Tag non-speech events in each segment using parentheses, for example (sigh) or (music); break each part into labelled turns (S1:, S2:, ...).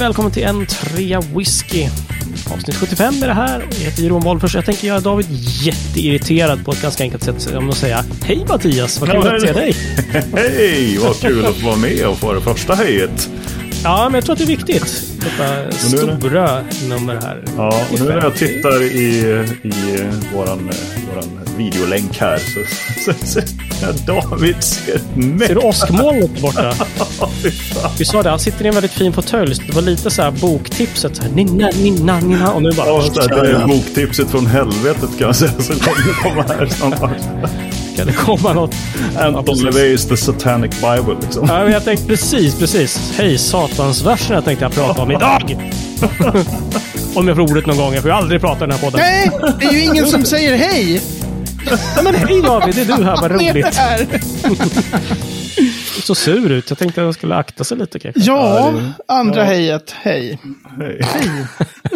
S1: välkommen till en trea whisky. Avsnitt 75 är det här. Jag heter Jeroen Wolffers. Jag tänker göra David jätteirriterad på ett ganska enkelt sätt. Om att säga Hej Mattias, vad kul
S2: Ja,
S1: att se dig. (laughs)
S2: Hej, vad kul att vara med och få det första hejet.
S1: Ja, men jag tror att det är viktigt. Detta
S2: är det-
S1: stora nummer här.
S2: Ja, och nu när jag tittar i, i våran, våran videolänk här så, så, så, ja, David ser
S1: Ser du åskmolnet borta? (laughs) Vi sa det, han sitter i en väldigt fin fåtölj. Det var lite så här boktipset. Så här, ninna, ninna, ninna. Och nu bara...
S2: Ja, det är boktipset från helvetet kan jag säga. Så kommer här snart.
S1: Ska det komma något?
S2: Anton LaVey's The Satanic Bible liksom.
S1: Ja, men jag tänkte precis, precis. Hej, satansversen jag tänkte jag prata om idag. (laughs) om jag får ordet någon gång. Jag får ju aldrig prata i den här podden.
S3: Nej, det är ju ingen som säger hej.
S1: Ja, men hej David, det är du här. Vad roligt. (laughs) så sur ut. Jag tänkte att jag skulle akta sig lite kanske.
S3: Ja, andra hejet. Hej.
S2: Hej. (laughs)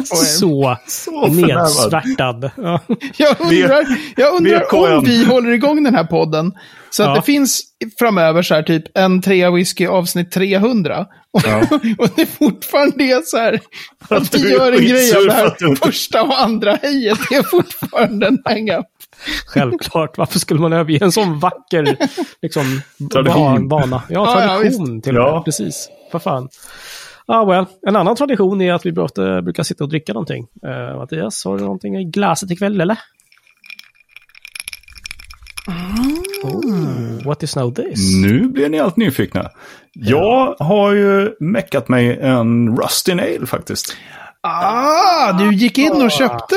S1: Så,
S2: Så förbannad.
S1: nedsvärtad. Ja.
S3: Jag undrar, jag undrar om vi håller igång den här podden. Så att
S1: Ja.
S3: det finns framöver så här typ en trea whisky avsnitt 300. Och, (laughs) och det fortfarande är så här
S2: Att
S3: att vi gör en grej av det här första och andra hejet. Det är fortfarande en hang-up.
S1: Självklart. Varför skulle man överge en sån vacker liksom,
S2: Tradition.
S1: vana? Ja,
S3: Ja, ja,
S1: tradition till och med.
S2: Ja.
S1: Precis. Vad fan. Ah, well. En annan tradition är att vi brukar, brukar sitta och dricka någonting. Uh, Mattias, har du någonting i glaset ikväll eller? Oh, what is now this?
S2: Nu blir ni allt nyfikna. Jag har ju meckat mig en Rusty Nail faktiskt.
S3: Ah, du gick in och köpte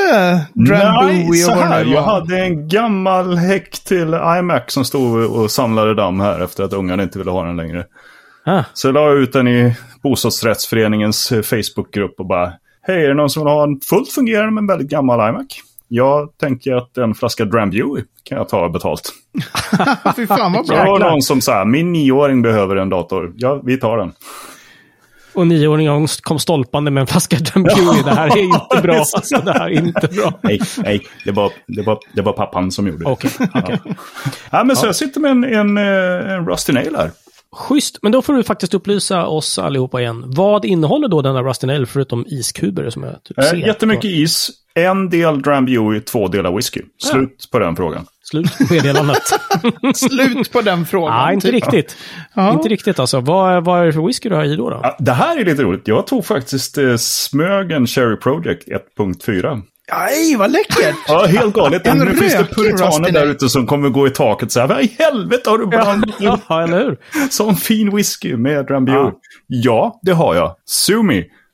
S3: Drambuie
S2: Nej, så
S3: och vad
S2: här. Jag hade en gammal häck till iMac som stod och samlade damm här efter att ungarna inte ville ha den längre.
S1: Ah,
S2: Så jag la ut den i bostadsrättsföreningens eh, Facebookgrupp och bara Hej, är det någon som vill ha en fullt fungerande men väldigt gammal iMac? Jag tänker att en flaska Drambuie kan jag ta betalt. (laughs)
S3: Fy fan vad
S2: Så det
S3: bra.
S2: var någon som sa, min nioåring behöver en dator. Ja, vi tar den.
S1: Och nioåringen kom stolpande med en flaska (laughs) Drambuie. Det här är inte bra. Alltså, det här är inte bra.
S2: Nej, nej, det var, det var, det var pappan som gjorde det.
S1: Okej, okej.
S2: Ja, men så jag sitter med en, en, eh, en Rusty Nail här.
S1: Schysst, men då får du faktiskt upplysa oss allihopa igen. Vad innehåller då denna Rusty Nail förutom iskuber som jag typ ser?
S2: Eh, jättemycket is, en del Drambuie, två delar whisky. Slut på den frågan.
S1: Slut på meddelandet. (laughs)
S3: Slut på den frågan.
S1: Nej, inte
S3: typ.
S1: riktigt.
S3: Ja.
S1: Inte riktigt alltså. Vad, vad är det för whisky du har i då? då?
S2: Ja, det här är lite roligt. Jag tog faktiskt eh, Smögen Cherry Project 1.4.
S3: Aj, vad läckert!
S2: Ja, helt galet. Nu finns det puritaner där ute som kommer gå i taket så här. Vad i helvete har du blandat (laughs)
S1: Ja, eller hur?
S2: sån fin whisky med Drambuie? Ja.
S1: Ja.
S2: det har jag. Sue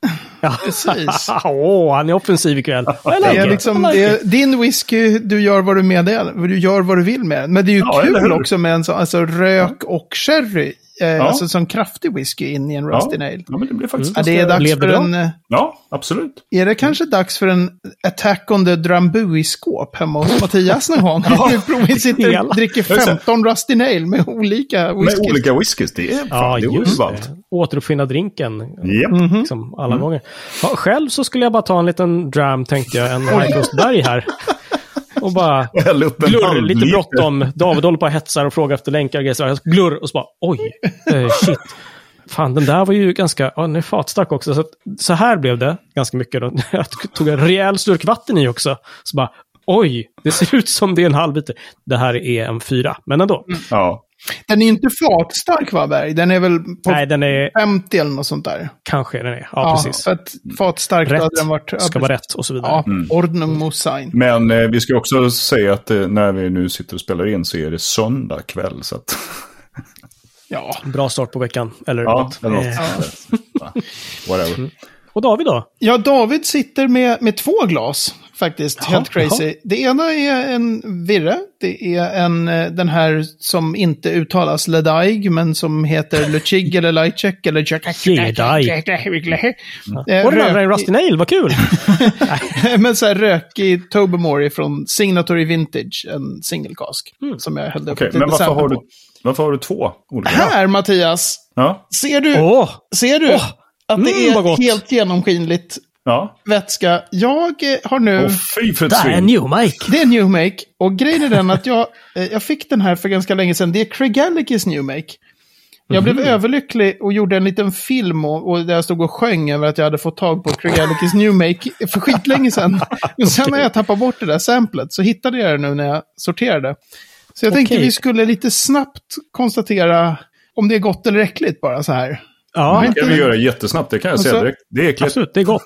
S2: me. (laughs)
S3: Precis.
S1: Åh, han är offensiv ikväll. (laughs) Like
S3: Det är liksom, det är din whisky, du gör vad du med det, du gör vad du vill med den. Men det är ju
S2: Ja,
S3: kul också med en sån, alltså rök och sherry. Eh, Alltså sån kraftig whisky in i en
S2: Ja.
S3: Rusty Nail.
S2: ja, men det blir faktiskt
S3: Ja, det är dags för en... eh,
S2: Ja, absolut.
S3: Är det kanske dags för en Attack on the Drambuie-skåp hemma hos Mattias någon gång? (laughs) Vi provar sitter och dricker 15 Rusty Nail med olika
S2: Med
S3: whiskys.
S2: olika whiskys. Det är
S1: Ja,
S2: det
S1: just det. Återuppfinna drinken.
S2: Japp.
S3: Mhm.
S1: Liksom alla gånger. Ja, själv så skulle jag bara ta en liten dram, tänkte jag. En High Coast Berg här. (laughs) Och bara (laughs) glurr, lite bråttom. David håller på och hetsar och frågar efter länkar och grejer. Glurr och så bara oj, eh, shit. Fan, den där var ju ganska, ja den är fatstark också. Så, att, så här blev det ganska mycket. Då. (laughs) Jag tog en rejäl slurk vatten i också. Så bara, oj, det ser ut som det är en halv liter. Det här är en fyra, men ändå.
S2: Ja.
S3: Den är inte fatstark va, Berg? Den är väl på
S1: Nej, den är,
S3: 50 eller något sånt där.
S1: kanske den är. Ja, precis.
S3: För att fatstark
S1: Rätt
S3: hade den varit... ja,
S1: ska vara rätt och så vidare.
S3: Ja, ordnung muss sein.
S2: Men eh, vi ska också säga att eh, när vi nu sitter och spelar in så är det söndag kväll. Så att,
S3: Ja.
S1: Bra start på veckan. Eller
S2: ja,
S1: något.
S2: eller något.
S1: Eh,
S2: Ja, Whatever.
S1: Och David då?
S3: Ja, David sitter med, med två glas faktiskt.
S1: Jaha,
S3: Helt crazy. Det ena är en virre. Det är en, eh, den här som inte uttalas Ledaig, men som heter (laughs) Luchig eller Lajcek eller
S1: Jedai. (laughs)
S3: Eh,
S1: Och den andra är Rusty Nail, vad kul! (laughs)
S3: Men så här rökig Tobermory från Signatory Vintage, en singelkask. Som jag hällde upp lite
S2: men varför har, du, varför har du två olika?
S3: Här, Mattias!
S2: Ja,
S3: Ser du,
S1: Åh!
S3: ser du
S1: Åh,
S3: att det
S1: mm,
S3: är helt genomskinligt
S2: ja.
S3: vätska? Jag eh, har nu...
S2: Åh, fy för ett
S1: Det är
S2: svin.
S1: New Mike.
S3: Det är New Make. Och grejen är den att jag, eh, jag fick den här för ganska länge sedan. Det är Craig New Make. Jag blev
S1: Mhm.
S3: överlycklig och gjorde en liten film och, och där jag stod och sjöng över att jag hade fått tag på Cregalicus New Make för skitlänge sedan. (laughs) Men sen när jag tappade bort det där samplet så hittade jag det nu när jag sorterade. Så jag tänkte
S1: Okej.
S3: vi skulle lite snabbt konstatera om det är gott eller äckligt bara så här.
S1: Ja.
S2: Det kan vi göra jättesnabbt, det kan jag
S3: Och
S2: säga direkt. Det är äckligt.
S1: absolut. Det är gott.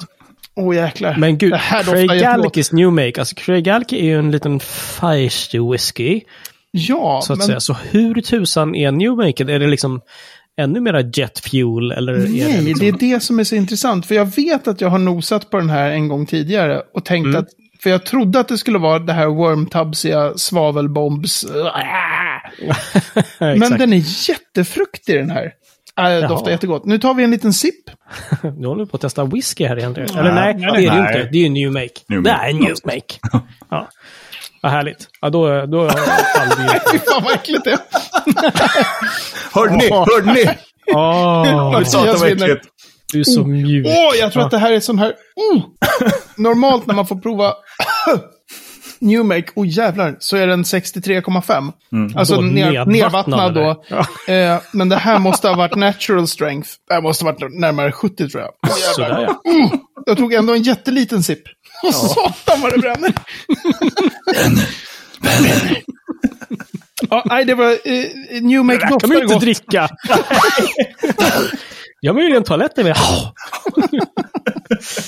S3: Åh jäklar.
S1: Men gud, Craig
S3: jättegott.
S1: Gallic New Make. Alltså Craig Gallic är ju en liten feisty whisky.
S3: Ja,
S1: Så att
S3: men
S1: säga. Så hur tusan är New Make? Är det liksom ännu mera jet fuel? Eller är det
S3: nej,
S1: liksom...
S3: det är det som är så intressant. För jag vet att jag har nosat på den här en gång tidigare och tänkt
S1: Mm.
S3: att för jag trodde att det skulle vara det här wormtubsiga svavelbombs. (laughs) Men den är jättefruktig den här. Äh, doftar jättegott. Nu tar vi en liten sipp.
S1: Du håller på att testa whisky här igen. Eller nej,
S2: nej,
S1: det är det ju inte. Det är ju New Make.
S2: New
S1: det
S2: Make.
S1: är New Make. (laughs) ja. Vad härligt. Ja, då, då vi. (laughs)
S3: Fy fan vad äckligt det är.
S2: Hörde ni?
S3: Åh.
S2: Hörde ni?
S1: Åh,
S2: Jag sa att det var
S3: vinner.
S1: du är så mjuk.
S3: Åh, jag tror att det här är sån här... Oh! (laughs) Normalt när man får prova New Make, oh jävlar, så är den 63,5. Alltså
S1: Då
S3: ner,
S1: nedvattnad,
S3: nedvattnad då.
S1: eller?
S3: Eh, men det här måste ha varit natural strength. Det här måste ha varit närmare 70 tror jag. Jävlar.
S1: Sådär ja.
S3: Jag tog ändå en jätteliten sipp. Åh, (laughs) satan vad det bränner. ja, nej, det var... Eh, New Make
S1: Det här kan man
S3: doftar
S1: inte
S3: gott.
S1: dricka. (laughs) (laughs) Jag var ju toaletten med.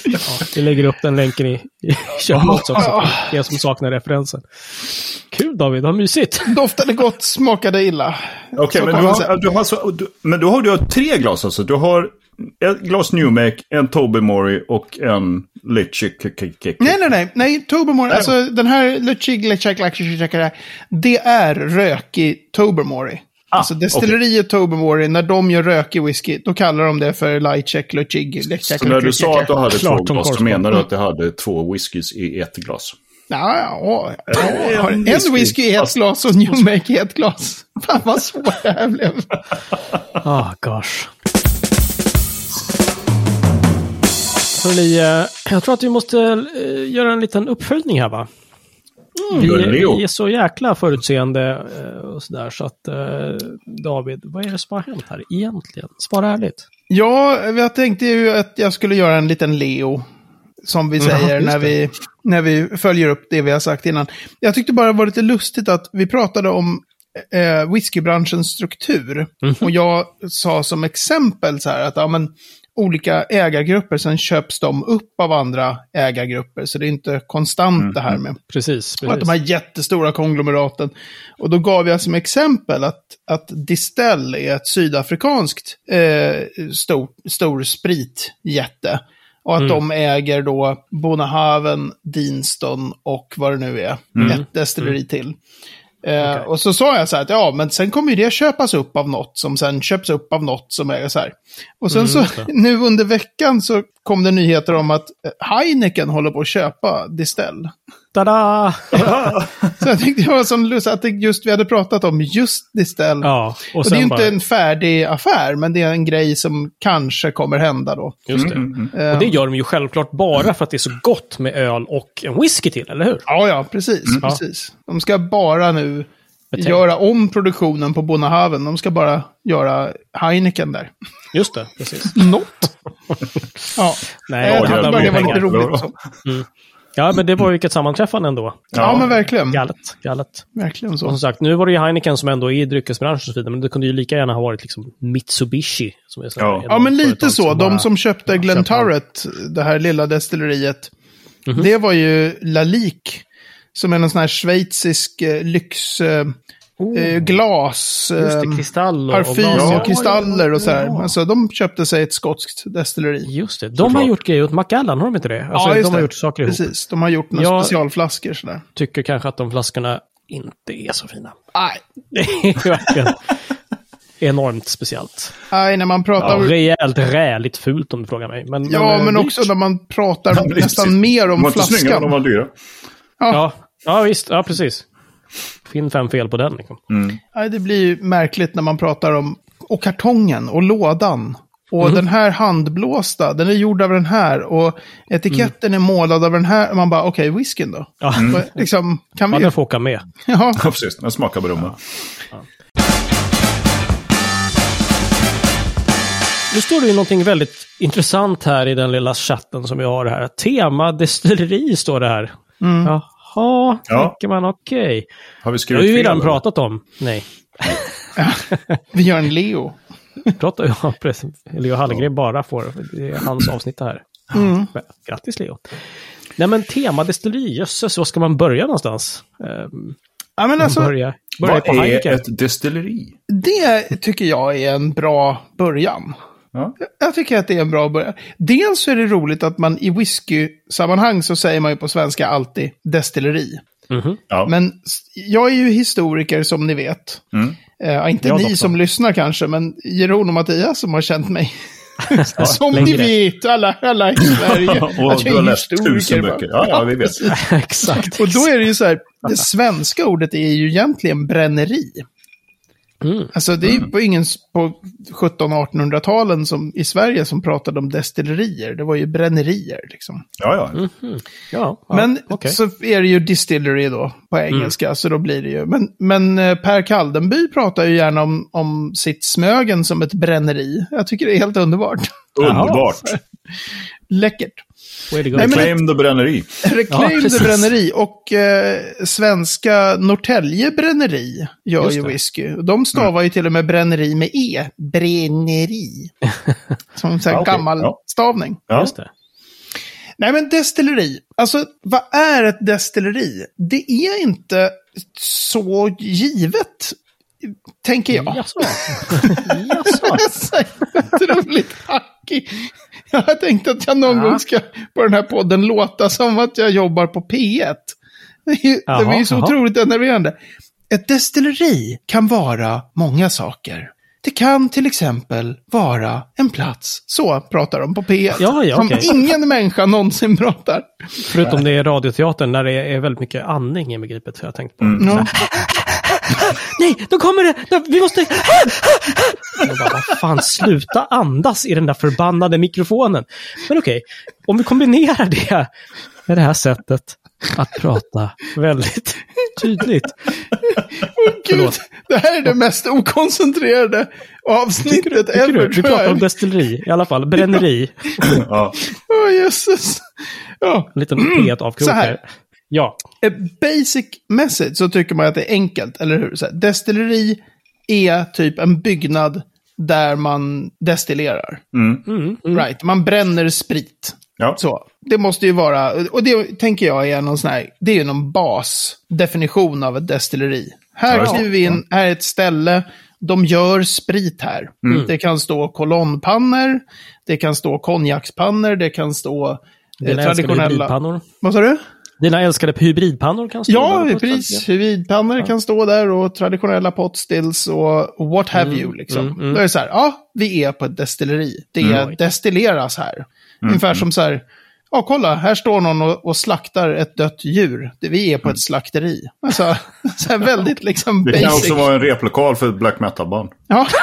S1: ja, vi lägger upp den länken i, i show notes också. Er som saknar referensen. Kul David, vad mysigt.
S3: Doftade gott, smakade illa.
S2: Okej,
S3: Så
S2: men, du har, du har så, du, men då har du har tre glas alltså. Du har ett glas Newmake, en Tobermory och en Litchi.
S3: Nej, nej, nej. Nej, Tobermory, alltså den här Lutchig, Lechak, Lachik, det är rökig Tobermory.
S2: Ah,
S3: alltså destilleriet Tobermory, när de gör rökig whisky, då kallar de det för Lightcheck, Lutchig, Lechak,
S2: Så när du sa att du hade
S1: Klart
S2: två glas, så menar du att du hade två whiskys i ett glas?
S3: Ja, ja, ja.
S2: En whisky
S3: i ett glas och New Make i ett glas. (laughs) Fan vad svårt det här blev.
S1: Ah, gosh. Hörrni, eh, jag tror att vi måste eh, göra en liten uppföljning här va? Vi,
S2: Leo.
S1: vi är så jäkla förutseende eh, och sådär så att eh, David, vad är det som har hänt här egentligen? Svara ärligt.
S3: Ja, jag tänkte ju att jag skulle göra en liten Leo. Som vi säger
S1: just
S3: när, vi, när vi följer upp det vi har sagt innan. Jag tyckte bara det var lite lustigt att vi pratade om eh, whiskybranschens struktur.
S1: Mhm.
S3: Och jag sa som exempel så här att ja, men, olika ägargrupper, sen köps de upp av andra ägargrupper. Så det är inte konstant det här med
S1: Precis,
S3: och att
S1: precis.
S3: de här jättestora konglomeraten. Och då gav jag som exempel att, att Distell är ett sydafrikanskt eh, stor, stor spritjätte. Och att
S1: Mm.
S3: de äger då Bonahaven, Deanston och vad det nu är. Ett destilleri till. Eh.
S1: Okej.
S3: Och så sa jag så här att ja, men sen kommer ju det köpas upp av något som sen köps upp av något som äger så här. Och sen
S1: Mm,
S3: så (laughs) nu under veckan så kom det nyheter om att eh, Heineken håller på att köpa Distell.
S1: Tada!
S3: Så jag tyckte det var sån lust att det just vi hade pratat om just Distell.
S1: Ja, och
S3: och det är ju inte
S1: bara,
S3: en färdig affär, men det är en grej som kanske kommer hända då.
S1: just det.
S3: Eh,
S1: Och det gör de ju självklart bara för att det är så gott med öl och en whisky till, eller hur?
S3: Ja, ja, precis.
S1: Ja.
S3: precis. De ska bara nu
S1: Betänk.
S3: göra om produktionen på Bonahaven. De ska bara göra Heineken där.
S1: Just det, precis.
S3: Något. (laughs) ja,
S1: Nej,
S3: jag
S1: det om
S3: det var lite roligt. Så.
S1: Ja, men det var ju vilket sammanträffande ändå.
S3: Ja, men verkligen.
S1: Galet, galet.
S3: Verkligen
S1: Och
S3: så.
S1: som sagt, nu var det ju Heineken som ändå är i dryckesbranschen och så vidare, men det kunde ju lika gärna ha varit liksom Mitsubishi. Som är
S2: Ja.
S3: Ja, men lite så.
S1: som
S3: De
S1: bara-
S3: som köpte
S1: ja,
S3: Glen. Turret, det här lilla destilleriet,
S1: Mhm.
S3: det var ju Lalique. Som är någon sån här schweizisk eh, lyx... Eh, eh, glas,
S1: Just det,
S3: eh,
S1: kristall och,
S3: parfym
S1: och glas.
S3: och kristaller och så här.
S1: ja.
S3: Alltså de köpte sig ett skotskt destilleri.
S1: Just det, de har
S2: Såklart.
S1: gjort grejer åt Macallan, har de inte det? Alltså,
S3: Ja, just
S1: de har
S3: det.
S1: gjort saker ihop.
S3: Precis, de har gjort några
S1: Ja.
S3: specialflaskor sådär.
S1: Tycker kanske att de flaskorna inte är så fina.
S3: Nej, (laughs)
S1: Det är verkligen enormt speciellt.
S3: nej, när man
S1: Ja,
S3: pratar... Ja,
S1: rejält räligt fult om du frågar mig. Men,
S3: men,
S1: men, eh,
S3: också när man pratar
S2: Ja,
S3: nästan mer
S2: De
S3: om
S2: var inte snygga, men de
S3: flaskan.
S2: var dyra.
S1: Ja, ja, visst. Ja, precis. Finn fem fel på den. Liksom.
S3: Nej, det blir ju märkligt när man pratar om... Och kartongen och lådan. Och
S1: Mhm.
S3: den här handblåsta, den är gjord av den här. Och etiketten är målad av den här. Man bara, okej, whiskyn då?
S1: Ja,
S3: Och Liksom, kan
S1: ja,
S3: vi...
S1: den får åka med.
S3: Ja,
S2: Ja, precis. Den smakar brumma.
S1: nu står det ju någonting väldigt intressant här i den lilla chatten som vi har här. Tema destilleri står det här.
S3: Mm.
S1: Jaha,
S2: Ja.
S1: tänker man okej.
S2: Har vi
S1: Det
S2: skrivit
S1: har vi
S2: fel,
S1: redan pratat om. Nej, (laughs)
S3: Vi gör en Leo. (laughs)
S1: pratar ju om. Leo Hallengren bara får. Det är hans avsnitt det här. (clears throat)
S3: Mm.
S1: Grattis Leo. Nej men tema destilleri, jösses, var ska man börja någonstans? Um,
S3: Ja, men alltså,
S1: börja börja
S2: Vad
S1: på
S2: är
S1: Heineken.
S2: ett destilleri?
S3: det tycker jag är en bra början.
S2: Ja.
S3: Jag tycker att det är en bra början. Dels så är det roligt att man i whisky-sammanhang så säger man ju på svenska alltid destilleri.
S1: Mhm.
S2: Ja.
S3: Men jag är ju historiker som ni vet.
S2: Mm.
S3: Eh, inte
S1: Jag
S3: ni
S1: också.
S3: som lyssnar kanske, men Jeroen och Mattias som har känt mig. (laughs) (laughs) som ni vet, alla, alla i (laughs) Sverige.
S2: och
S3: att
S2: du har
S3: är
S2: läst
S3: historiker,
S2: tusen böcker. Ja, ja, vi vet.
S1: Exakt.
S3: Och då är det ju så här, det svenska ordet är ju egentligen bränneri.
S1: Mm.
S3: Alltså det är ju på ingen på 1700-1800-talen som i Sverige som pratade om destillerier. Det var ju brännerier liksom.
S2: Ja, ja.
S1: Ja, ja
S3: Men
S1: okej.
S3: så är det ju distillery då på engelska, så då blir det ju. Men, men eh, Per Kaldenby pratar ju gärna om, om sitt Smögen som ett bränneri. Jag tycker det är helt underbart.
S2: Underbart. (laughs)
S3: Läckert.
S1: Way to go.
S3: Nej, men-
S2: Claim the bränneri.
S3: Bränneri och eh, svenska Norrtälje bränneri gör
S1: Just
S3: ju whisky. Och De stavar ju till och med bränneri med E. Bränneri. (laughs) Som en
S2: Ja, okej.
S3: gammal
S2: Ja.
S3: stavning.
S2: Ja.
S1: Just det.
S3: Nej men destilleri. Alltså vad är ett destilleri? Det är inte så givet. Tänker jag.
S1: Jaså? (laughs) Jaså?
S3: Så Hackig. (laughs) Jag har tänkt att jag någon
S1: Ja.
S3: gång ska på den här podden låta som att jag jobbar på P1. Det är det ju så
S1: jaha.
S3: otroligt enerverande. Ett destilleri kan vara många saker. Det kan till exempel vara en plats. Så pratar de på P1.
S1: Ja, ja,
S3: som ingen människa någonsin pratar.
S1: Förutom det är radioteatern när det är väldigt mycket andning inbegripet. Har jag tänkt på.
S3: Ja.
S1: Nej, då kommer det! Vi måste... Jag bara, vad fan, sluta andas i den där förbannade mikrofonen. Men okej, om vi kombinerar det med det här sättet att prata väldigt tydligt.
S3: Gud,
S1: Förlåt.
S3: det här är det mest okoncentrerade avsnittet
S1: Tycker du?
S3: ever.
S1: Vi
S3: tror
S1: pratar om destilleri, i alla fall. Bränneri.
S2: Ja.
S3: Åh, jösses. Ja.
S1: En liten P1-avkrok
S3: Så här.
S1: Ja.
S3: Eh, Basic message så tycker man att det är enkelt, eller hur? Så här, destilleri är typ en byggnad där man destillerar.
S2: Mm.
S1: Mm, mm.
S3: Right, man bränner sprit.
S2: Ja.
S3: Så, det måste ju vara, och det tänker jag är någon sån här, det är ju någon basdefinition av ett destilleri. Här
S2: Ja,
S3: kliver vi in, här är ett ställe, de gör sprit här. Det kan stå kolonnpannor, det kan stå konjakspannor, det kan stå eh, traditionella... Vad sa du?
S1: Dina älskade hybridpannor kan stå
S3: Ja,
S1: där
S3: pris,
S1: ställe.
S3: hybridpannor kan stå där och traditionella potstills och what have you liksom.
S1: mm, mm.
S3: Då är det så här, ja, vi är på ett destilleri. Det
S1: Mm.
S3: destilleras här. Ungefär som så här, ja kolla, här står någon och, och slaktar ett dött djur. Det, vi är på ett slakteri. Alltså, (laughs) så här väldigt liksom
S2: Det
S3: basic.
S2: kan också vara en replokal för ett black metal-band.
S3: Ja, (laughs)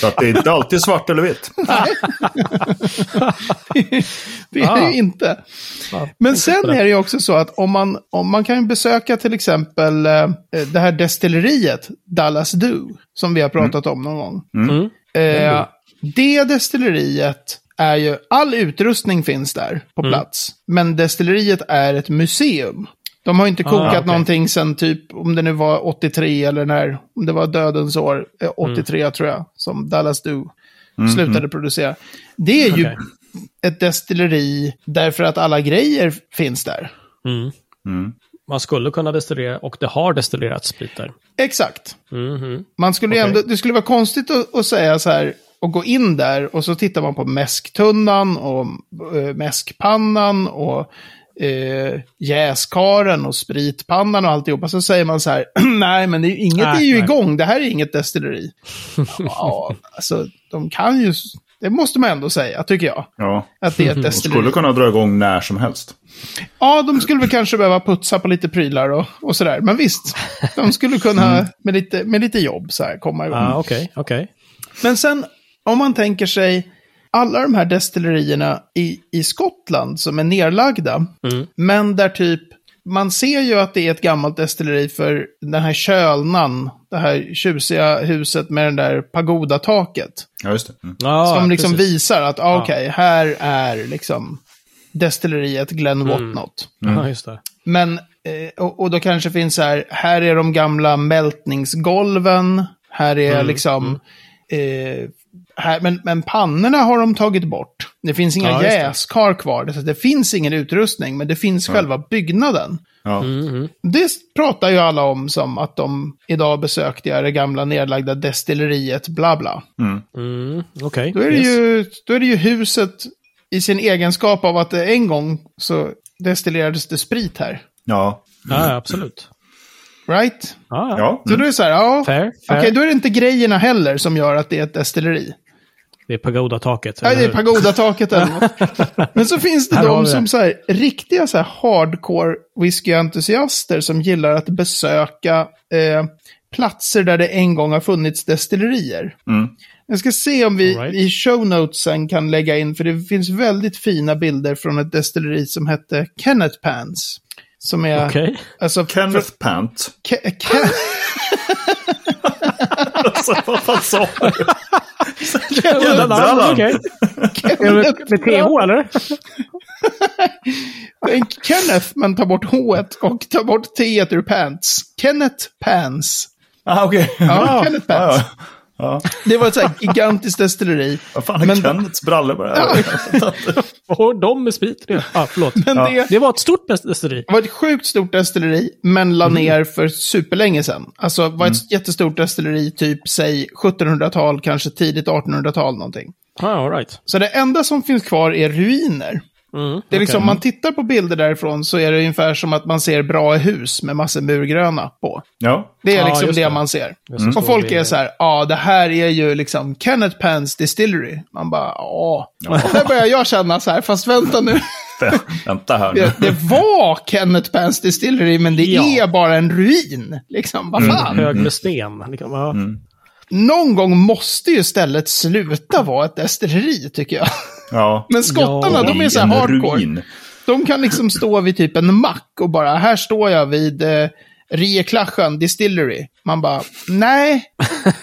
S2: Så att det är inte alltid svart eller vitt. (laughs)
S3: det är
S1: Ah.
S3: det ju inte. Men sen
S1: det.
S3: är det ju också så att om man, om man kan besöka till exempel eh, det här destilleriet, Dallas Do, som vi har pratat om någon gång.
S1: Mm.
S3: Eh, det destilleriet är ju, all utrustning finns där på
S1: Mm.
S3: plats. Men destilleriet är ett museum. De har inte
S1: Ah,
S3: kokat
S1: okej.
S3: någonting sen typ, om det nu var 83 eller när, om det var dödens år, eh, 83 tror jag, som Dallas Do slutade producera. Det är ju
S1: Okej.
S3: ett destilleri därför att alla grejer finns där.
S1: Mm.
S2: Mm.
S1: Man skulle kunna destillera, och det har destillerats sprit där.
S3: Exakt.
S1: Mhm.
S3: Man skulle ju
S1: Okej.
S3: ändå, det skulle vara konstigt att, att säga så här, och gå in där och så tittar man på mäsktunnan och äh, mäskpannan och eh, jäskaren och spritpannan och alltihopa. Så säger man så här, (clears throat) nej men det är, ju- inget
S1: Nej,
S3: är ju
S1: nej.
S3: igång, det här är inget destilleri. (laughs) ja, alltså de kan ju, det måste man ändå säga, tycker jag.
S2: Ja.
S3: Att det är ett
S2: De (laughs)
S3: destilleri.
S2: skulle kunna dra igång när som helst.
S3: Ja, de skulle väl kanske behöva putsa på lite prylar och, och sådär. Men visst, de skulle kunna med lite, med lite jobb så här komma igång.
S1: Ah, Okej, okej.
S3: Men sen, om man tänker sig alla de här destillerierna i, i Skottland som är nerlagda,
S1: Mm.
S3: men där typ man ser ju att det är ett gammalt destilleri för den här kölnan, det här tjusiga huset med den där pagodataket.
S2: Ja, just det. Mm.
S1: Ja,
S3: som liksom
S1: precis.
S3: visar att ah, okej, här är liksom destilleriet Glen Whatnot.
S1: Ja, just det.
S3: Men, eh, och, och då kanske finns så här, här är de gamla mältningsgolven, här är
S1: Mm,
S3: liksom, eh, här, men, men pannorna har de tagit bort. Det finns inga
S1: Ja,
S3: jäskar kvar, det, det finns ingen utrustning, men det finns själva byggnaden.
S2: Ja.
S1: Mm,
S3: Det pratar ju alla om som att de idag besökte jag det gamla nedlagda destilleriet, bla bla.
S1: mm, Okej.
S3: Då är, det
S1: Yes.
S3: ju, då är det ju huset i sin egenskap av att en gång så destillerades det sprit här.
S2: Ja.
S1: Ja, absolut.
S3: Right?
S1: Ja, ja.
S2: Ja.
S3: Så då är det så här, ja.
S1: Fair,
S3: Okej,
S1: fair.
S3: då är det inte grejerna heller som gör att det är ett destilleri.
S1: Det är pagodataket.
S3: Nej, det är pagodataket eller något. (laughs) Men så finns det de som så här, riktiga så här hardcore whiskyentusiaster som gillar att besöka eh, platser där det en gång har funnits destillerier.
S2: Mm.
S3: Jag ska se om vi
S1: right.
S3: i show notesen kan lägga in, för det finns väldigt fina bilder från ett destilleri som hette Kenneth Pans. Som är...
S1: Okej.
S3: Alltså,
S2: Kenneth Pant.
S3: Ke- Ke-
S2: alltså, vad fan sa du?
S1: Namn,
S2: Dallan.
S1: Är det Med TH eller?
S3: Kenneth, men ta bort H och ta bort T ur pants. Kenneth Pans.
S2: Ah, okej.
S3: Ja, Kenneth Pans.
S2: Ja, ja. Ja.
S3: Det var ett så här gigantiskt destilleri.
S2: Vad fan är
S3: Men-
S2: Kenneths brallor på det här?
S1: Vad har (laughs) de med sprit? Ja, ah, förlåt.
S3: Men det,
S1: Det var ett stort destilleri.
S3: Det var ett sjukt stort destilleri, men la ner för superlänge sedan. Alltså var ett jättestort destilleri, typ, säg 1700-tal, kanske tidigt 1800-tal någonting.
S1: Ah, all right.
S3: Så det enda som finns kvar är ruiner.
S1: Mm,
S3: Det är liksom,
S1: okej.
S3: om man tittar på bilder därifrån så är det ungefär som att man ser bra hus med massor murgröna på.
S2: Ja.
S3: Det är
S1: Ja,
S3: liksom det,
S1: det.
S3: man ser.
S1: Det,
S3: Och folk är så här, ja, det här är ju liksom Kenneth Pans Distillery. Man bara, ja. Och där börjar jag känna så här, fast vänta nu. (laughs)
S2: Vä- Vänta här nu.
S3: Det, det var Kenneth Pans Distillery, men det
S1: Ja.
S3: är bara en ruin. Liksom, vad fan.
S1: Hög med sten. Liksom, ja.
S3: Någon gång måste ju stället sluta vara ett destilleri, tycker jag.
S2: Ja.
S3: Men skottarna,
S1: Ja,
S3: de är så här hardcore.
S2: ruin.
S3: De kan liksom stå vid typ en mack och bara, här står jag vid eh, Rieklaschen Distillery. Man bara, nej.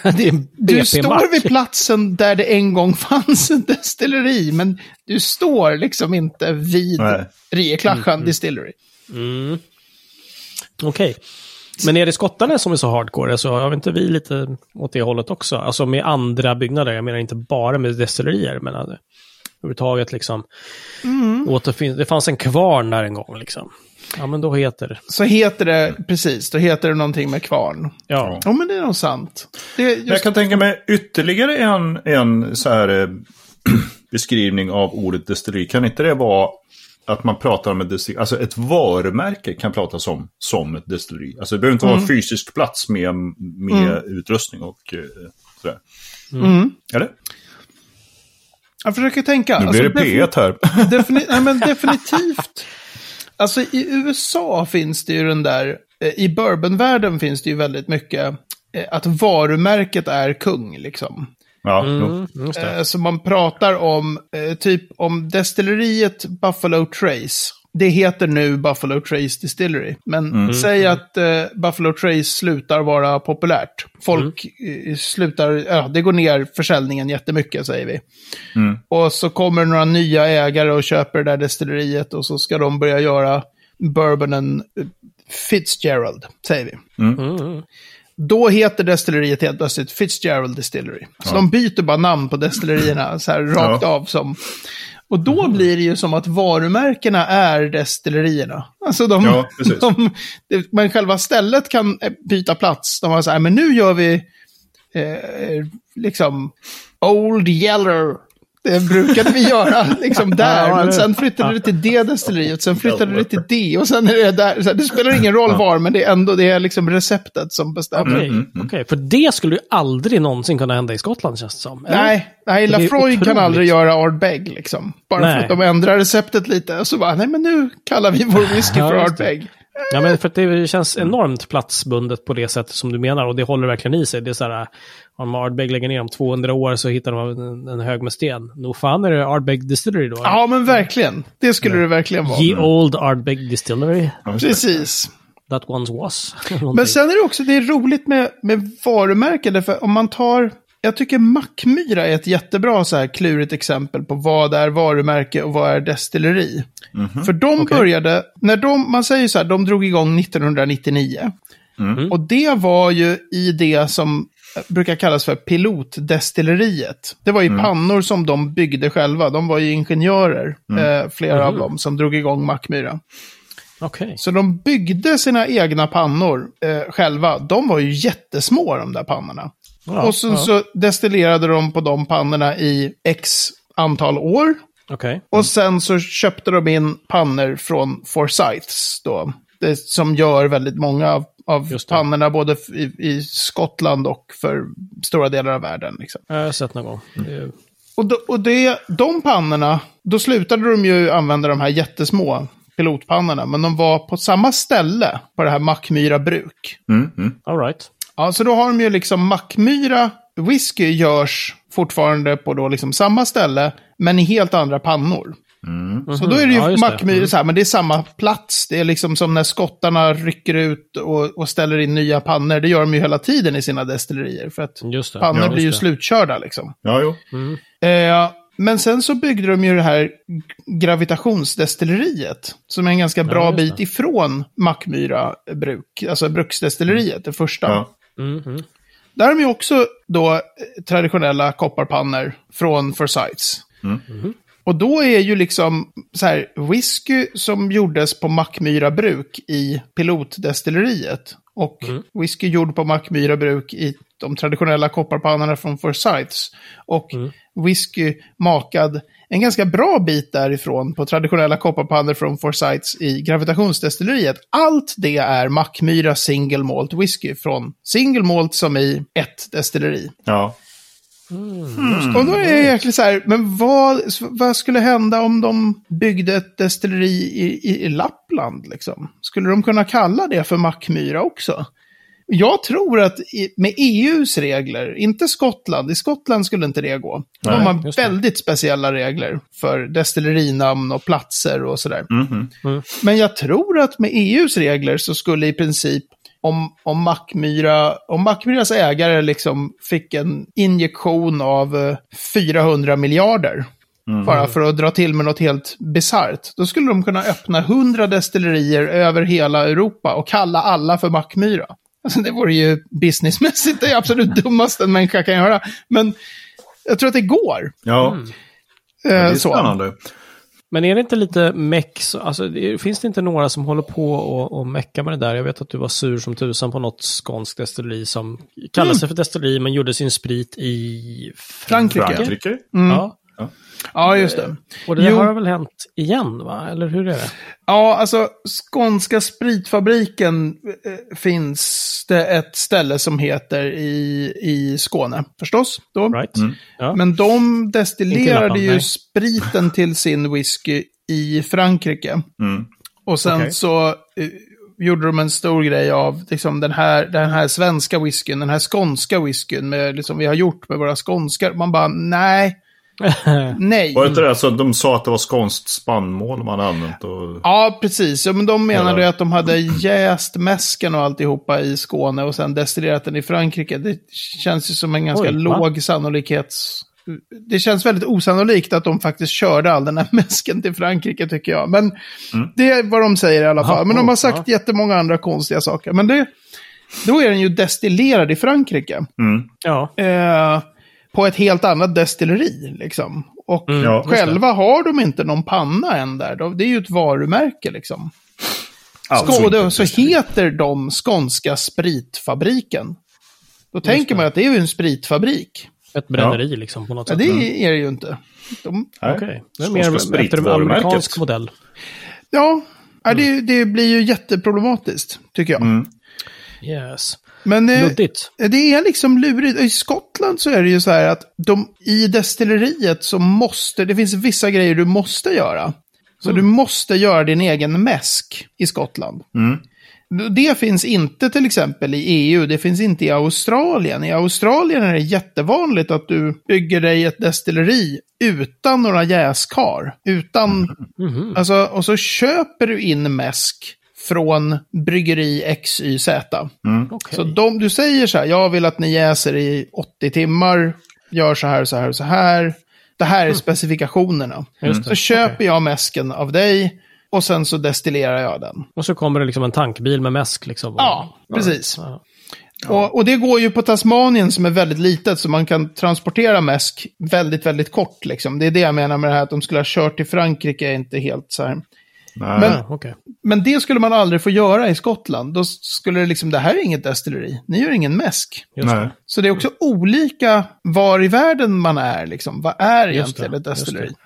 S3: (laughs) Du står vid platsen där det en gång fanns en destilleri, men du står liksom inte vid
S2: Nej.
S3: Rieklaschen Distillery.
S1: Mm. Okej. Men är det skottarna som är så hardcore? Så har inte vi lite åt det hållet också? Alltså med andra byggnader. Jag menar inte bara med destillerier, men alltså, överhuvudtaget liksom.
S3: Mm.
S1: Det fanns en kvarn där en gång liksom. Ja, men då heter
S3: Så heter det, precis, då heter det någonting med kvarn.
S1: Ja.
S3: Ja, men det är nog sant. Det är
S2: Jag
S3: just,
S2: kan tänka mig ytterligare en, en så här, eh, (clears throat) beskrivning av ordet destilleri. Kan inte det vara att man pratar om ett destilleri, alltså ett varumärke kan pratas om som ett destilleri. Alltså det behöver inte vara en fysisk plats med, med utrustning och eh, sådär.
S3: mm.
S2: Eller?
S3: Jag försöker tänka.
S2: Nu blir det
S3: defini-
S2: P1 här. (laughs)
S3: defini- nej, men definitivt. Alltså i USA finns det ju den där, eh, i bourbonvärlden finns det ju väldigt mycket eh, att varumärket är kung, liksom.
S2: Ja.
S1: Mm, just det.
S3: Eh, Så man pratar om, eh, typ om destilleriet Buffalo Trace. Det heter nu Buffalo Trace Distillery. Men säg att eh, Buffalo Trace slutar vara populärt. Folk eh, slutar, ja, det går ner försäljningen jättemycket säger vi.
S2: Mm.
S3: Och så kommer några nya ägare och köper det där destilleriet och så ska de börja göra bourbonen Fitzgerald, säger vi. Då heter destilleriet helt plötsligt Fitzgerald Distillery. Så de byter bara namn på destillerierna så här rakt
S2: Ja.
S3: av som... Och då blir det ju som att varumärkena är destillerierna. Alltså de,
S2: Ja,
S3: de, men själva stället kan eh, byta plats. De var så här, men nu gör vi eh, liksom Old Yeller. Det brukade vi göra liksom (laughs) där,
S1: Ja,
S3: men sen flyttade det till det destilleriet, sen flyttade det till det och sen är det där. Så här, det spelar ingen roll var, men det är ändå det är liksom receptet som bestämmer.
S1: Okej,
S2: mm,
S1: okej. för det skulle ju aldrig någonsin kunna hända i Skottland känns det som. eller?
S3: Nej, nej Lafroy kan aldrig göra Ardbeg liksom. Bara för
S1: Nej.
S3: att de ändrar receptet lite. Och så bara, nej men nu kallar vi vår (laughs) whisky för. Ardbeg.
S1: Ja, men för att det känns enormt platsbundet på det sättet som du menar och det håller verkligen i sig. Det är så här, om Ardbeg lägger ner om 200 år så hittar de en, en hög med sten. Nog fan är det Ardbeg Distillery då?
S3: Ja, men verkligen. Det skulle det verkligen vara.
S1: Ye Old Ardbeg Distillery.
S2: Ja.
S3: Precis.
S1: That once was. (laughs)
S3: Men sen är det också det är roligt med, med varumärken. Därför om man tar... Jag tycker Mackmyra är ett jättebra så här klurigt exempel på vad är varumärke och vad är destilleri. För de
S1: Okej.
S3: började, när de, man säger så här, de drog igång 1999. Och det var ju i det som brukar kallas för pilotdestilleriet. Det var ju pannor som de byggde själva. De var ju ingenjörer, eh, flera av dem, som drog igång Mackmyra.
S1: Okej.
S3: Så de byggde sina egna pannor eh, själva. De var ju jättesmå de där pannorna.
S1: Ja,
S3: och sen
S1: ja.
S3: så destillerade de på de pannorna i x antal år.
S1: Okej.
S3: Och sen så köpte de in pannor från Forsyths då. Det som gör väldigt många av, av pannorna både i, i Skottland och för stora delar av världen. Liksom.
S1: Jag har sett någon gång. Det är-
S3: Och, då, och det, de pannorna, då slutade de ju använda de här jättesmå pilotpannorna. Men de var på samma ställe på det här Mackmyra bruk.
S2: Mm, mm.
S1: All right.
S3: Ja, så då har de ju liksom Mackmyra, whisky görs fortfarande på då liksom samma ställe, men i helt andra pannor. Så då är det ju
S1: Mhm. Ja.
S3: Mackmyra
S1: Mm.
S3: så här, men det är samma plats. Det är liksom som när skottarna rycker ut och, och ställer in nya pannor. Det gör de ju hela tiden i sina destillerier. För att
S1: Just det.
S3: pannor
S1: Ja,
S3: blir ju slutkörda liksom.
S2: Ja, jo.
S3: Eh, men sen så byggde de ju det här gravitationsdestilleriet. Som är en ganska bra
S1: det.
S3: bit ifrån Mackmyra bruk. Alltså bruksdestilleriet, det första.
S2: Ja.
S1: Mm, mm.
S3: Där har de ju också då eh, traditionella kopparpannor från Forsyths. Och då är ju liksom så här, whisky som gjordes på Mackmyra bruk i pilotdestilleriet. Och whisky gjord på Mackmyra bruk i de traditionella kopparpannorna från Forsyths. Och whisky makad en ganska bra bit därifrån på traditionella kopparpannor från Forsyths i gravitationsdestilleriet. Allt det är Mackmyra single malt whisky från single malt som i ett destilleri.
S2: Ja.
S3: Och då är jag egentligen så här, men vad, vad skulle hända om de byggde ett destilleri i, i, i Lappland? Liksom? Skulle de kunna kalla det för Mackmyra också? Jag tror att i, med EUs regler, inte Skottland, i Skottland skulle inte det gå. De
S2: Nej,
S3: har väldigt speciella regler för destillerinamn och platser och sådär.
S2: Mhm.
S3: Men jag tror att med EUs regler så skulle i princip om, om, Mackmyra, om Mackmyras ägare liksom fick en injektion av eh, 400 miljarder. Bara för att dra till med något helt bisarrt. Då skulle de kunna öppna 100 destillerier över hela Europa och kalla alla för Mackmyra. Alltså det vore ju businessmässigt det absolut dummaste en människa kan göra. Men jag tror att det går.
S2: Ja,
S3: Eh,
S2: det är
S3: så.
S2: spännande.
S1: Men är det inte lite mex, alltså finns det inte några som håller på och, och mecka med det där? Jag vet att du var sur som tusan på något skånskt destilleri som kallar sig för destilleri men gjorde sin sprit i Frankrike.
S3: Frankrike.
S2: Frankrike?
S1: Ja.
S3: Ja, just det.
S1: Och det
S3: Jo.
S1: har väl hänt igen, va? Eller hur är det?
S3: Ja, alltså Skånska spritfabriken eh, finns det ett ställe som heter i, i Skåne, förstås. Då.
S1: Right? Ja.
S3: Men de destillerade
S1: Lappland,
S3: ju
S1: nej.
S3: spriten till sin whisky i Frankrike.
S2: Mm.
S3: Och sen
S1: Okej.
S3: så eh, gjorde de en stor grej av liksom, den, här, den här svenska whiskyn, den här skånska whiskyn, med, liksom, vi har gjort med våra skånskar. Man bara, nej, (laughs) nej.
S2: Var det inte det så att de sa att det var skånskt spannmål man använt? Och...
S3: Ja, precis. Ja, men de menade
S2: Ja.
S3: att de hade jäst mäsken och alltihopa i Skåne och sen destillerat den i Frankrike. Det känns ju som en ganska
S1: Oj, va?
S3: låg sannolikhets... Det känns väldigt osannolikt att de faktiskt körde all den här (laughs) mäsken till Frankrike, tycker jag. Men det är vad de säger i alla fall.
S1: Ja,
S3: Men de har sagt jättemånga andra konstiga saker. Men det, då är den ju destillerad i Frankrike.
S2: Mm.
S1: ja.
S3: Eh, på ett helt annat destilleri, liksom. Och
S2: Ja, just det.
S3: själva har de inte någon panna än där. De- Det är ju ett varumärke, liksom.
S2: Alltså,
S3: så heter de Skånska spritfabriken. Då tänker man att det är ju en spritfabrik.
S1: Ett bränneri liksom på något
S3: Ja,
S1: sätt.
S3: det är det ju inte. De.
S1: Okej. Det är mer efter en amerikansk modell.
S3: ja, ja det, det blir ju jätteproblematiskt, tycker jag.
S2: Mm.
S1: Yes.
S3: Men eh, det är liksom lurigt. I Skottland så är det ju så här att de, i destilleriet så måste, det finns vissa grejer du måste göra. Så du måste göra din egen mäsk i Skottland.
S2: Mm.
S3: Det finns inte till exempel i EU, det finns inte i Australien. I Australien är det jättevanligt att du bygger dig ett destilleri utan några jäskar. Utan,
S1: Mhm.
S3: alltså, och så köper du in mäsk från bryggeri XYZ.
S1: Okej.
S3: Så de, du säger så här, jag vill att ni jäser i 80 timmar, gör så här, så här, så här. Det här är specifikationerna.
S1: Just det.
S3: Så köper jag mäsken av dig och sen så destillerar jag den.
S1: Och så kommer det liksom en tankbil med mäsk liksom. Och-
S3: Ja, precis.
S1: Ja.
S3: Och, och det går ju på Tasmanien som är väldigt litet, så man kan transportera mäsk väldigt, väldigt kort. Liksom. Det är det jag menar med det här att de skulle ha kört till Frankrike, är inte helt så här.
S2: Nej.
S3: Men-
S1: Ja, okej.
S3: Men det skulle man aldrig få göra i Skottland. Då skulle det liksom, det här är inget destilleri. Ni gör ingen mäsk.
S1: Det.
S3: Så det är också olika var i världen man är. Liksom. Vad är egentligen
S1: det,
S3: ett destilleri?
S1: just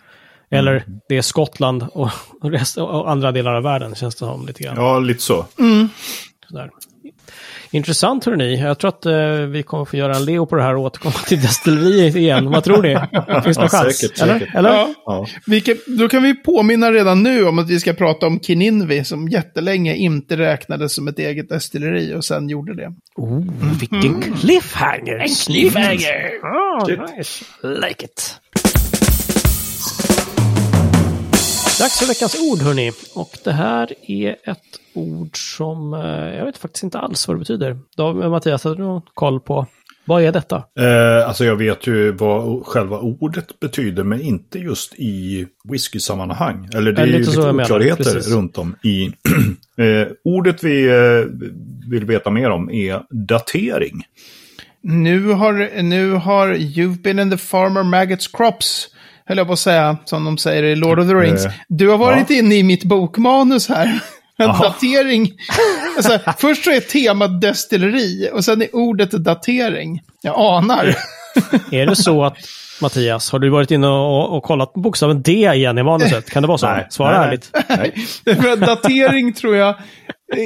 S1: Eller det är Skottland (laughs) och, rest, och andra delar av världen känns det som lite grann.
S2: Ja, lite så.
S1: Sådär. Intressant hörni. Jag tror att eh, vi kommer få göra en Leo på det här och återkomma till destilleriet igen. Vad tror ni? Finns det någon
S2: Ja,
S1: chans?
S2: säkert,
S1: Eller?
S2: säkert.
S1: Eller?
S3: Ja.
S2: Ja.
S3: Vilket, då kan vi påminna redan nu om att vi ska prata om Kininvi som jättelänge inte räknades som ett eget destilleri och sen gjorde det.
S1: Oh, vilken cliffhanger! En cliffhanger! Oh, nice. Like it. Dags för veckans ord hörni. Och det här är ett ord som eh, jag vet faktiskt inte alls vad det betyder. Då, Mattias, har du någon koll på vad är detta?
S2: Eh, alltså jag vet ju vad själva ordet betyder, men inte just i whisky-sammanhang. Eller det är ju
S1: lite så
S2: lite
S1: menar,
S2: oklarheter
S1: precis.
S2: runt om i... (clears throat) eh, ordet vi eh, vill veta mer om är datering.
S3: Nu har, nu har You've been in the farmer maggots crops, höll jag på att säga, som de säger i Lord of the Rings.
S2: Eh,
S3: Du har varit inne i mitt bokmanus här. (laughs) En datering. Alltså, först så är temat destilleri och sen är ordet datering. Jag anar. (laughs)
S1: Är det så att Mattias, har du varit inne och, och kollat bokstaven D igen i manuset? Kan det vara så?
S2: Nej,
S1: Svara
S2: nej,
S1: ärligt.
S2: Nej. (laughs)
S3: För att datering tror jag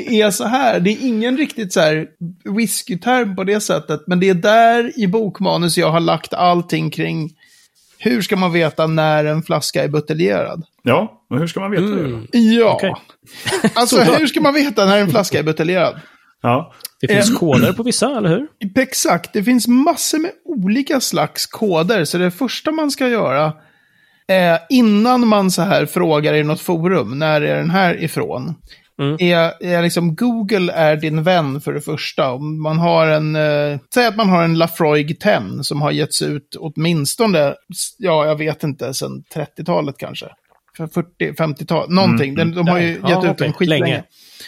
S3: är så här. Det är ingen riktigt så här whiskyterm på det sättet. Men det är där i bokmanus jag har lagt allting kring hur ska man veta när en flaska är buteljerad.
S2: Ja, men hur ska man veta det?
S1: Mm.
S2: då?
S3: Ja.
S1: Okej. (laughs)
S3: Alltså (laughs) hur ska man veta när en flaska är buteljerad?
S2: Ja.
S1: Det finns
S3: Eh.
S1: koder på vissa, eller hur?
S3: Exakt, det finns massor med olika slags koder. Så det första man ska göra eh, innan man så här frågar i något forum, när är den här ifrån?
S1: Mm.
S3: Är, är liksom Google är din vän för det första. Om man har en, eh, säg att man har en Lafroig 10 som har getts ut åtminstone, ja jag vet inte, sedan 30-talet kanske. För 40, 50-tal, någonting. Den, de har ju
S1: Ja,
S3: gett ut
S1: okej.
S3: den skitlänge.
S1: Länge.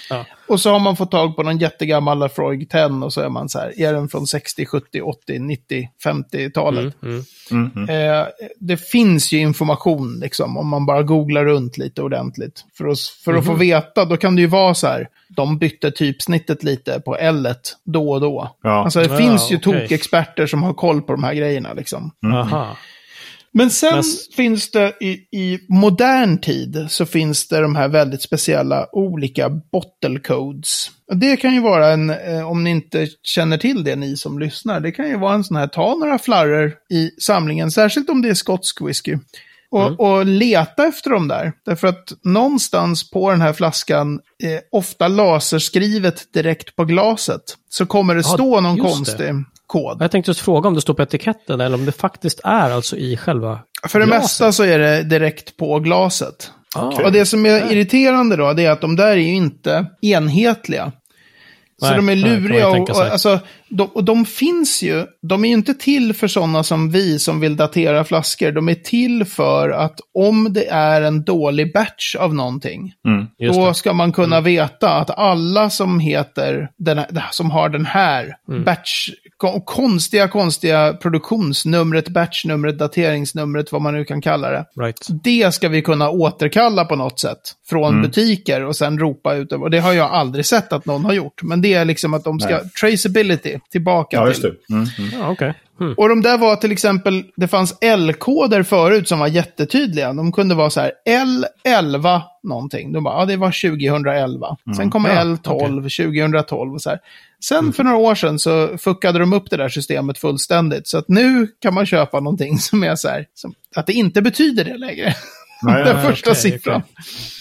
S1: Ja.
S3: Och så har man fått tag på någon jättegammal Lafroig 10 och så är man så här, är den från 60, 70, 80, 90, 50-talet?
S1: Mm, mm.
S3: Eh, det finns ju information liksom, om man bara googlar runt lite ordentligt. För att, för att få veta, då kan det ju vara så här, de bytte typsnittet lite på L då och då.
S2: Ja.
S3: Alltså det
S1: Ja,
S3: finns ju
S1: okej.
S3: tokexperter som har koll på de här grejerna liksom.
S1: Aha.
S3: Men sen
S1: Men-
S3: finns det i, i modern tid så finns det de här väldigt speciella olika bottle codes. Det kan ju vara en, eh, om ni inte känner till det ni som lyssnar, det kan ju vara en sån här, ta några flarror i samlingen, särskilt om det är skotsk whisky. Och, och leta efter dem där. Därför att någonstans på den här flaskan, eh, ofta laserskrivet direkt på glaset, så kommer det
S1: Ja,
S3: stå någon
S1: just det.
S3: Kod.
S1: Jag tänkte just fråga om det står på etiketten eller om det faktiskt är alltså i själva
S3: För det
S1: glaset.
S3: mesta så är det direkt på glaset.
S1: Ah,
S3: Och det som är irriterande då, det är att de där är ju inte enhetliga. Så
S1: Nej,
S3: de är luriga och, och, alltså, de, och de finns ju, de är ju inte till för sådana som vi som vill datera flaskor. De är till för att om det är en dålig batch av någonting,
S1: Just
S3: då
S1: det. Mm.
S3: ska man kunna veta att alla som heter, den som har den här
S1: Mm.
S3: batch, ko- konstiga, konstiga produktionsnumret, batchnumret, dateringsnumret, vad man nu kan kalla det.
S1: Right.
S3: Det ska vi kunna återkalla på något sätt från
S1: Mm.
S3: butiker och sen ropa ut. Och det har jag aldrig sett att någon har gjort. Men det är liksom att de ska,
S2: Nej.
S3: traceability, tillbaka
S2: Ja,
S3: till.
S2: just det. Mm, mm.
S1: Ja, okej. Mm.
S3: Och de där var till exempel, det fanns L-koder förut som var jättetydliga. De kunde vara så här L11 någonting. De bara, ja det var 2011. Sen kom
S1: Ja,
S3: L12, 2012 och så här. Sen för några år sedan så fuckade de upp det där systemet fullständigt. Så att nu kan man köpa någonting som är så här, som, att det inte betyder det längre.
S2: Nej, (laughs)
S3: Den
S2: nej,
S3: första
S1: okej,
S3: siffran.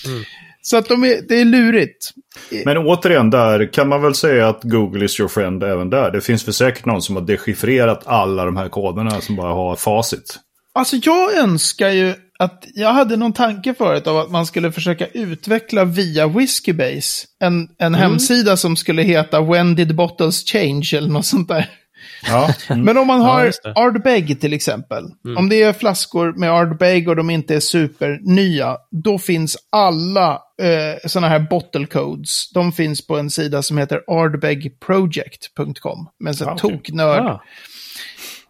S1: okej.
S3: Så att de är, det är lurigt.
S2: Men återigen, där kan man väl säga att Google is your friend även där. Det finns väl säkert någon som har dechiffrerat alla de här koderna som bara har facit.
S3: Alltså jag önskar ju att jag hade någon tanke förut av att man skulle försöka utveckla via Whiskybase en, en hemsida som skulle heta When did bottles change eller något sånt där.
S2: Ja, mm.
S3: Men om man
S1: Ja,
S3: har
S1: det.
S3: Ardbeg till exempel. Om det är flaskor med Ardbeg och de inte är supernya, då finns alla eh, sådana här bottle codes. De finns på en sida som heter ardbegproject.com. Men så
S2: Ja,
S3: toknörd.
S1: Ah.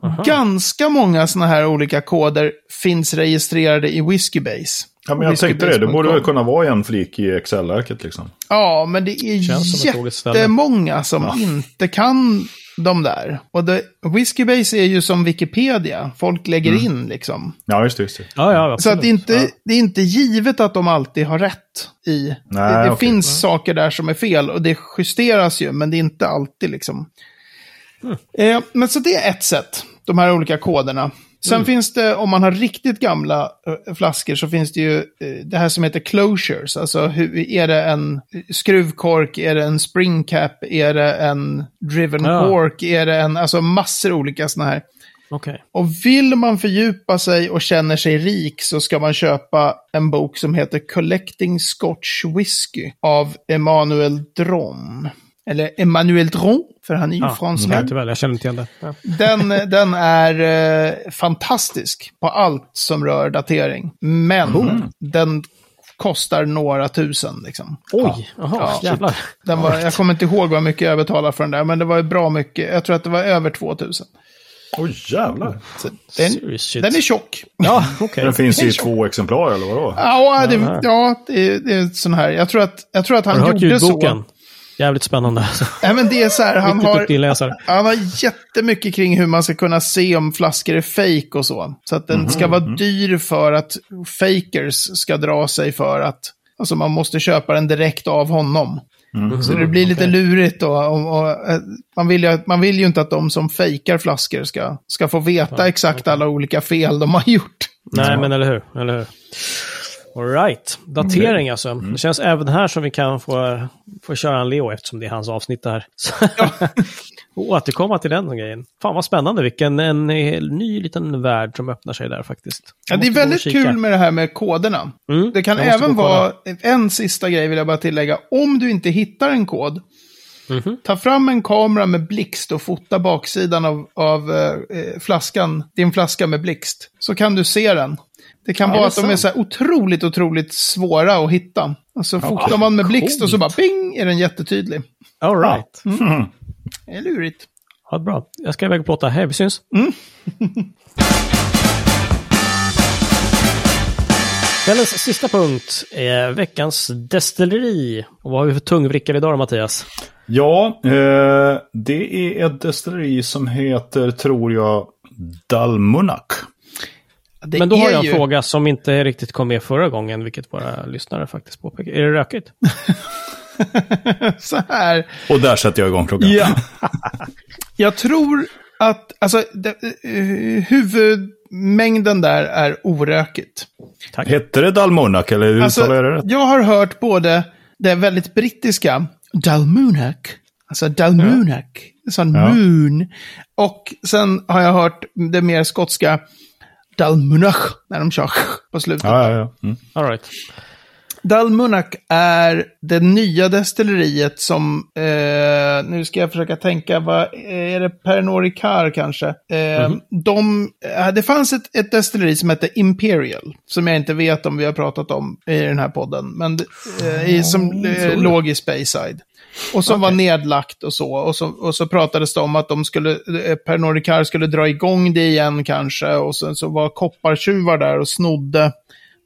S1: Aha.
S3: Ganska många sådana här olika koder finns registrerade i Whiskybase.
S2: ja, men jag tänkte det. Det borde väl kunna vara en flik i Excel-arket liksom.
S3: Ja, men det är
S1: Känns som
S3: jättemånga som inte kan de där. Och det, Whiskybase är ju som Wikipedia. Folk lägger
S2: Mm.
S3: in liksom.
S2: Ja, just det. Just det.
S1: Ja, ja,
S3: Så att det, är inte,
S1: Ja.
S3: det är inte givet att de alltid har rätt i.
S2: Nej,
S3: det det
S2: okej.
S3: finns saker där som är fel och det justeras ju, men det är inte alltid liksom.
S1: Mm.
S3: Eh, men så det är ett sätt, de här olika koderna. Sen
S1: Mm.
S3: finns det, om man har riktigt gamla eh, flaskor, så finns det ju eh, det här som heter closures. Alltså, hur, är det en skruvkork, är det en spring cap, är det en driven
S1: Ja.
S3: cork, är det en, alltså massor olika sådana här.
S1: Okej.
S3: Och vill man fördjupa sig och känner sig rik så ska man köpa en bok som heter Collecting Scotch Whisky av Emanuel Dron. Eller Emmanuel Dron, för han är ju
S1: Ja,
S3: fransman.
S1: tyvärr, jag känner inte igen det. Ja.
S3: Den, den är eh, fantastisk på allt som rör datering. Men den kostar några tusen liksom.
S1: Oj, jaha,
S3: Ja.
S1: jävlar.
S3: Den var, jag kommer inte ihåg vad mycket jag betalade för den där, men det var ju bra mycket. Jag tror att det var över 2000.
S2: Oj, jävlar.
S3: Den, den är tjock.
S1: Ja, okej.
S2: Den finns i två exemplar eller vadå?
S3: Ja, det, ja det, är- det är sån här. Jag tror att, jag tror att
S1: Har
S3: han
S1: du hört
S3: gjorde
S1: ljudboken?
S3: så.
S1: Jävligt spännande.
S3: Nej, men det är så här, han har, han har jättemycket kring hur man ska kunna se om flaskor är fake och så. Så att den ska vara dyr för att fakers ska dra sig för att, alltså man måste köpa den direkt av honom. Så det blir lite lurigt då. Och, och, eh, man, vill ju, man vill ju inte att de som fejkar flaskor ska, ska få veta exakt alla olika fel de har gjort.
S1: Nej, men eller hur? Eller hur? All right. Datering alltså. Det känns även här som vi kan få, få köra en Leo eftersom det är hans avsnitt det här. Och återkomma till den grejen. Fan vad spännande, vilken en ny liten värld som öppnar sig där faktiskt.
S3: Ja, det är väldigt kul med det här med koderna.
S1: Mm,
S3: Det kan även vara, en sista grej vill jag bara tillägga. Om du inte hittar en kod,
S1: Mhm.
S3: ta fram en kamera med blixt och fota baksidan av, av eh, flaskan, din flaska med blixt. Så kan du se den. Det kan
S1: Ja,
S3: vara att de är så här otroligt, otroligt svåra att hitta. Och så fotar man med blixt och så bara ping är den jättetydlig.
S1: All right.
S3: Det är lurigt.
S1: Ja, bra. Jag ska iväg och plåta. Hej, vi syns. (laughs) Kvällens sista punkt är veckans destilleri. Och vad har vi för tungvrickare idag då, Mattias?
S2: Ja, eh, det är ett destilleri som heter, tror jag, Dalmunak.
S3: Det
S1: Men då har jag en
S3: ju-
S1: fråga som inte riktigt kom med förra gången, vilket våra lyssnare faktiskt påpekar. Är det rökigt? (laughs)
S3: Så här.
S2: Och där sätter jag igång klockan.
S3: Ja. (laughs) Jag tror att, alltså, det, eh, huvudmängden där är orökigt.
S1: Tack.
S2: Hette det Dalmunak eller hur
S3: Alltså,
S2: uttalar jag det rätt?
S3: jag har hört både det väldigt brittiska, Dalmunak, alltså Dalmunak, sån
S2: Ja.
S3: moon, och sen har jag hört det mer skotska, Dalmunach, när de kör på slutet.
S2: Ja, ja, ja. Mm.
S1: All right.
S3: Dalmunak är det nya destilleriet som, eh, nu ska jag försöka tänka, vad är det Pernod Ricard kanske? Eh, de, eh, det fanns ett, ett destilleri som hette Imperial, som jag inte vet om vi har pratat om i den här podden, men eh, i, som eh, låg i Speyside. Och som var nedlagt och så. Och, så. och så pratades det om att de skulle, eh, Pernod Ricard skulle dra igång det igen kanske. Och sen så var koppartjuvar där och snodde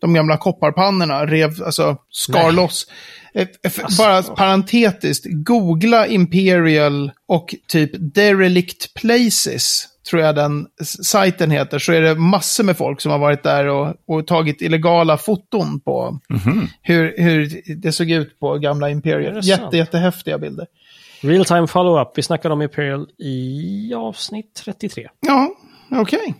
S3: de gamla kopparpannorna, rev, alltså skar
S1: Nej.
S3: loss. Eh, f- Bara parentetiskt, googla Imperial och typ Derelict Places, tror jag den sajten heter, så är det massor med folk som har varit där och, och tagit illegala foton på hur, hur det såg ut på gamla Imperial. Jätte, jättehäftiga bilder.
S1: Real time follow-up. Vi snackade om Imperial i avsnitt 33.
S3: Ja, Okej.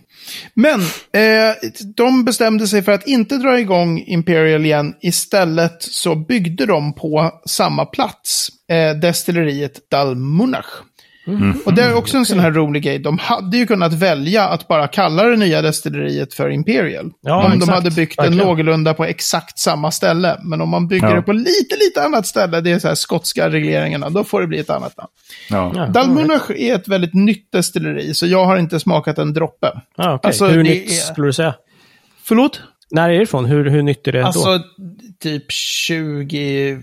S3: Men eh, de bestämde sig för att inte dra igång Imperial igen. Istället så byggde de på samma plats eh, destilleriet Dalmunach. Och det är också en sån här rolig grej. De hade ju kunnat välja att bara kalla det nya destilleriet för Imperial.
S1: Ja,
S3: om de
S1: exakt.
S3: hade byggt den
S1: Verkligen.
S3: någorlunda på exakt samma ställe. Men om man bygger
S2: Ja.
S3: det på lite, lite annat ställe, det är så här skotska regleringarna, då får det bli ett annat namn.
S2: Ja.
S3: Dalmunach är ett väldigt nytt destilleri, så jag har inte smakat en droppe.
S1: Ah, okej.
S3: Alltså,
S1: hur
S3: det
S1: nytt
S3: är-
S1: skulle du säga?
S3: Förlåt?
S1: När är det ifrån? Hur, hur nytt är det då?
S3: Alltså, typ 20...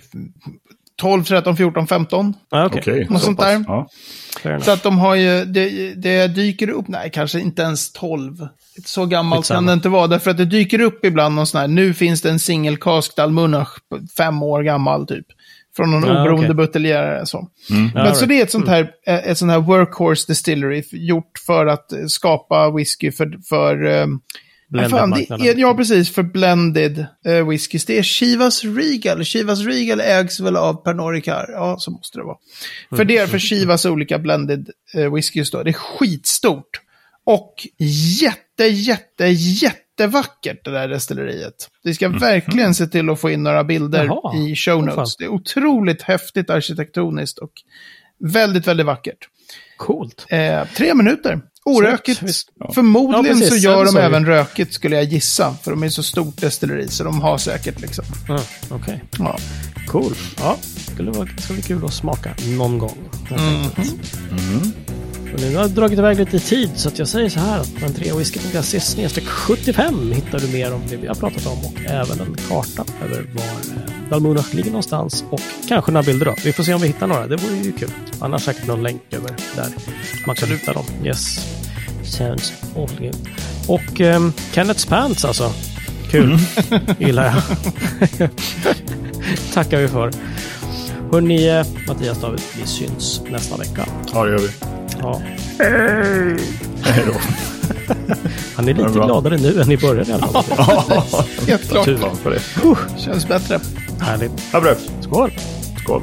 S3: 12, 13, 14, 15.
S1: ah, okej.
S3: Något
S2: så
S3: sånt
S2: pass.
S3: där.
S2: Ja.
S3: Så att de har ju, det, det dyker upp, nej kanske inte ens 12. Så gammalt kan det inte vara, därför att det dyker upp ibland någon sån här, nu finns det en singelkask Dalmunach, fem år gammal typ. Från någon
S1: Ja,
S3: oberoende
S1: okej.
S3: buteljärare. Så.
S1: Ja,
S3: Men så
S1: right.
S3: det är ett sånt här, eh, ett sånt här workhorse distillery, gjort för att skapa whisky för, för eh,
S1: Blended
S3: fan, det
S1: marknaden.
S3: är, ja, precis. För blended uh, whiskys. Det är Chivas Regal. Chivas Regal ägs väl av Pernod Ricard. Ja, så måste det vara. För det är för Chivas olika blended uh, whiskys då. Det är skitstort. Och jätte, jätte, jättevackert det där destilleriet. Vi ska verkligen se till att få in några bilder
S1: Jaha.
S3: i show notes. det är otroligt häftigt arkitektoniskt och väldigt, väldigt vackert.
S1: Coolt.
S3: Eh, tre minuter. Orökigt.
S1: Visst.
S2: Ja.
S3: Förmodligen
S1: Ja,
S3: så
S1: Ja,
S3: gör de även rökigt skulle jag gissa. För de är så stort destilleri så de har säkert liksom.
S1: Ah, Okej.
S3: Ja.
S1: Cool. Ja, skulle vara, kul att smaka någon gång. helt
S3: Mhm.
S1: Och nu har jag dragit iväg lite tid så att jag säger så här att på entreawhisky.se snedstreck 75 hittar du mer om det vi har pratat om och även en karta över var eh, Dalmunach ligger någonstans och kanske några bilder då. Vi får se om vi hittar några. Det vore ju kul. Annars säkert någon länk över där man kan hitta dem. Yes. Sounds awfully good. Och um, Kenneths Pants alltså. Kul. (laughs) Gillar jag. (laughs) Tackar vi för. Hörni, eh, Mattias David, vi syns nästa vecka.
S2: ja, det gör vi.
S1: Ja.
S2: Hej då.
S1: Han är lite
S2: Ja, bra.
S1: gladare nu än i början i alla fall.
S3: Helt klart.
S1: Tur.
S2: För det.
S3: Känns bättre.
S1: Härligt.
S2: Ha det bra.
S1: Skål!
S2: Skål.